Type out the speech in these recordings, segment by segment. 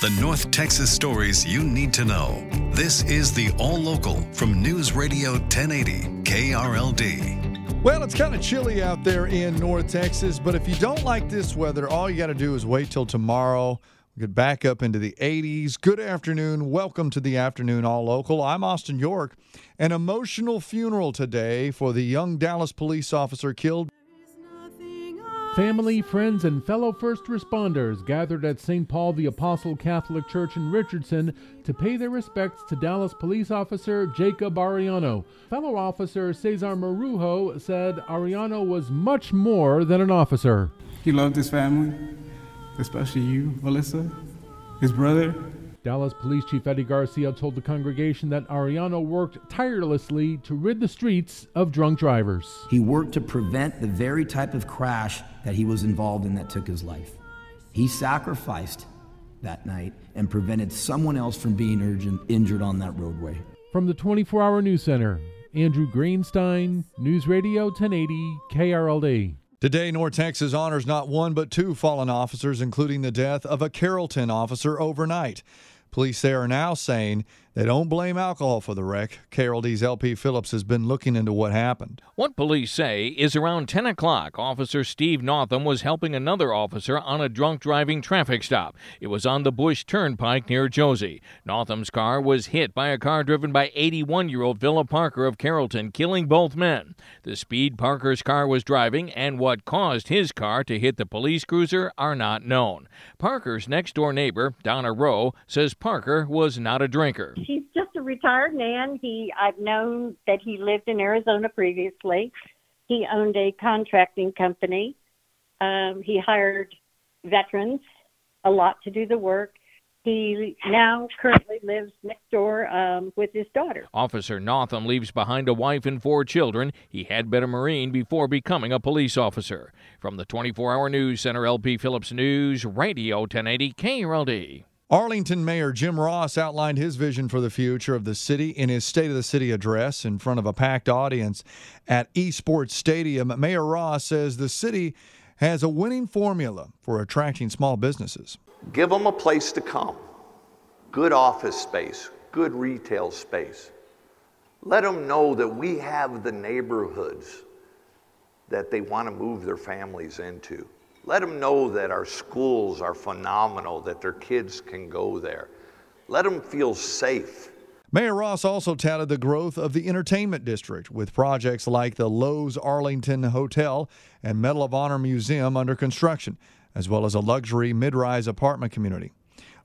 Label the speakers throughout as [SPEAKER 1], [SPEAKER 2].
[SPEAKER 1] The North Texas stories you need to know. This is the All Local from News Radio 1080 KRLD.
[SPEAKER 2] Well, it's kind of chilly out there in North Texas, but if you don't like this weather, all you got to do is wait till tomorrow. Get back up into the 80s. Good afternoon. Welcome to the afternoon all local. I'm Austin York. An emotional funeral today for the young Dallas police officer killed
[SPEAKER 3] Family, friends, and fellow first responders gathered at St. Paul the Apostle Catholic Church in Richardson to pay their respects to Dallas police officer Jacob Arellano. Fellow officer Cesar Marujo said Arellano was much more than an officer.
[SPEAKER 4] He loved his family, especially you, Melissa, his brother,
[SPEAKER 3] Dallas Police Chief Eddie Garcia told the congregation that Arellano worked tirelessly to rid the streets of drunk drivers.
[SPEAKER 5] He worked to prevent the very type of crash that he was involved in that took his life. He sacrificed that night and prevented someone else from being urgent, injured on that roadway.
[SPEAKER 3] From the 24 Hour News Center, Andrew Greenstein, News Radio 1080 KRLD.
[SPEAKER 2] Today, North Texas honors not one but two fallen officers, including the death of a Carrollton officer overnight. Police there are now saying they don't blame alcohol for the wreck. KRLD's LP Phillips has been looking into what happened.
[SPEAKER 6] What police say is around 10 o'clock, Officer Steve Northam was helping another officer on a drunk driving traffic stop. It was on the Bush Turnpike near Josey. Northam's car was hit by a car driven by 81 year old Philip Parker of Carrollton, killing both men. The speed Parker's car was driving and what caused his car to hit the police cruiser are not known. Parker's next door neighbor, Donna Rowe, says Parker was not a drinker.
[SPEAKER 7] He's just a retired man. He I've known that he lived in Arizona previously. He owned a contracting company. Um, he hired veterans a lot to do the work. He now currently lives next door um, with his daughter.
[SPEAKER 6] Officer Northam leaves behind a wife and four children. He had been a Marine before becoming a police officer. From the 24 Hour News Center, LP Phillips News, Radio 1080 KRLD.
[SPEAKER 2] Arlington Mayor Jim Ross outlined his vision for the future of the city in his State of the City address in front of a packed audience at Esports Stadium. Mayor Ross says the city has a winning formula for attracting small businesses.
[SPEAKER 8] Give them a place to come, good office space, good retail space. Let them know that we have the neighborhoods that they want to move their families into. Let them know that our schools are phenomenal, that their kids can go there. Let them feel safe.
[SPEAKER 2] Mayor Ross also touted the growth of the entertainment district with projects like the Loews Arlington Hotel and Medal of Honor Museum under construction, as well as a luxury mid rise apartment community.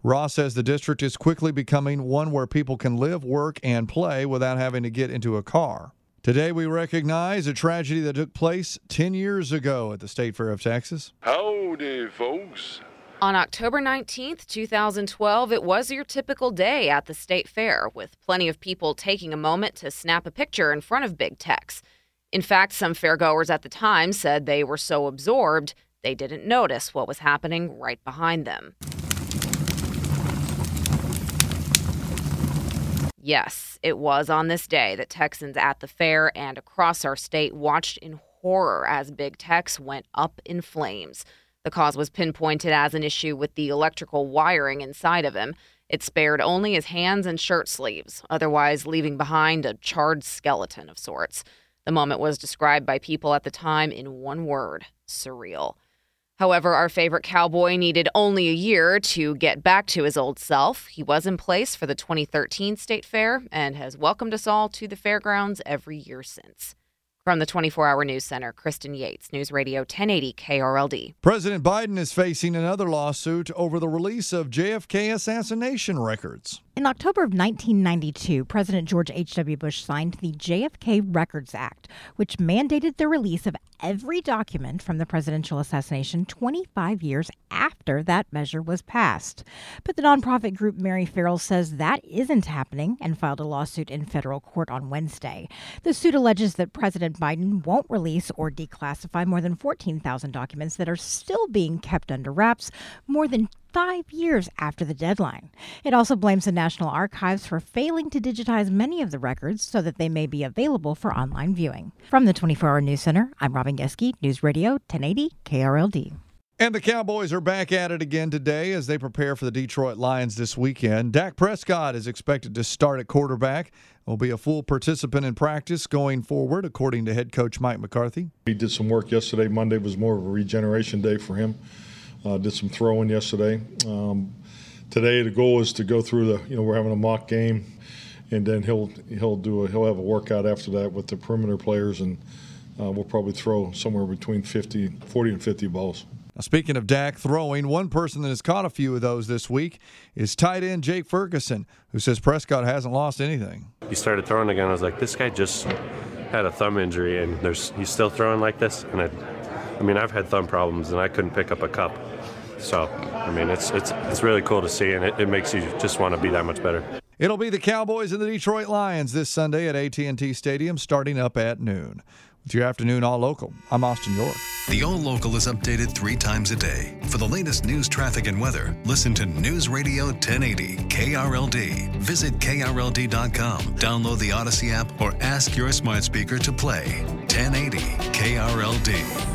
[SPEAKER 2] Ross says the district is quickly becoming one where people can live, work, and play without having to get into a car. Today, we recognize a tragedy that took place 10 years ago at the State Fair of Texas.
[SPEAKER 9] Howdy, folks.
[SPEAKER 10] On October 19th, 2012, it was your typical day at the State Fair, with plenty of people taking a moment to snap a picture in front of Big Tex. In fact, some fairgoers at the time said they were so absorbed they didn't notice what was happening right behind them. Yes, it was on this day that Texans at the fair and across our state watched in horror as Big Tex went up in flames. The cause was pinpointed as an issue with the electrical wiring inside of him. It spared only his hands and shirt sleeves, otherwise, leaving behind a charred skeleton of sorts. The moment was described by people at the time in one word surreal. However, our favorite cowboy needed only a year to get back to his old self. He was in place for the 2013 State Fair and has welcomed us all to the fairgrounds every year since. From the 24 Hour News Center, Kristen Yates, News Radio 1080 KRLD.
[SPEAKER 2] President Biden is facing another lawsuit over the release of JFK assassination records.
[SPEAKER 11] In October of 1992, President George H.W. Bush signed the JFK Records Act, which mandated the release of every document from the presidential assassination 25 years after that measure was passed. But the nonprofit group Mary Ferrell says that isn't happening and filed a lawsuit in federal court on Wednesday. The suit alleges that President Biden won't release or declassify more than 14,000 documents that are still being kept under wraps more than five years after the deadline. It also blames the National Archives for failing to digitize many of the records so that they may be available for online viewing. From the 24 Hour News Center, I'm Robin Geske, News Radio 1080 KRLD.
[SPEAKER 2] And the Cowboys are back at it again today as they prepare for the Detroit Lions this weekend. Dak Prescott is expected to start at quarterback. Will be a full participant in practice going forward, according to head coach Mike McCarthy.
[SPEAKER 12] He did some work yesterday. Monday was more of a regeneration day for him. Uh, did some throwing yesterday. Um, today the goal is to go through the. You know, we're having a mock game, and then he'll he'll do a he'll have a workout after that with the perimeter players, and uh, we'll probably throw somewhere between 50, 40 and 50 balls.
[SPEAKER 2] Now, speaking of Dak throwing, one person that has caught a few of those this week is tight end Jake Ferguson, who says Prescott hasn't lost anything.
[SPEAKER 13] He started throwing again. I was like, this guy just had a thumb injury, and there's he's still throwing like this. And I, I mean, I've had thumb problems, and I couldn't pick up a cup. So, I mean, it's it's it's really cool to see, and it, it makes you just want to be that much better.
[SPEAKER 2] It'll be the Cowboys and the Detroit Lions this Sunday at AT&T Stadium, starting up at noon. With your afternoon All Local, I'm Austin York.
[SPEAKER 1] The All Local is updated three times a day. For the latest news, traffic, and weather, listen to News Radio 1080 KRLD. Visit KRLD.com, download the Audacy app, or ask your smart speaker to play 1080 KRLD.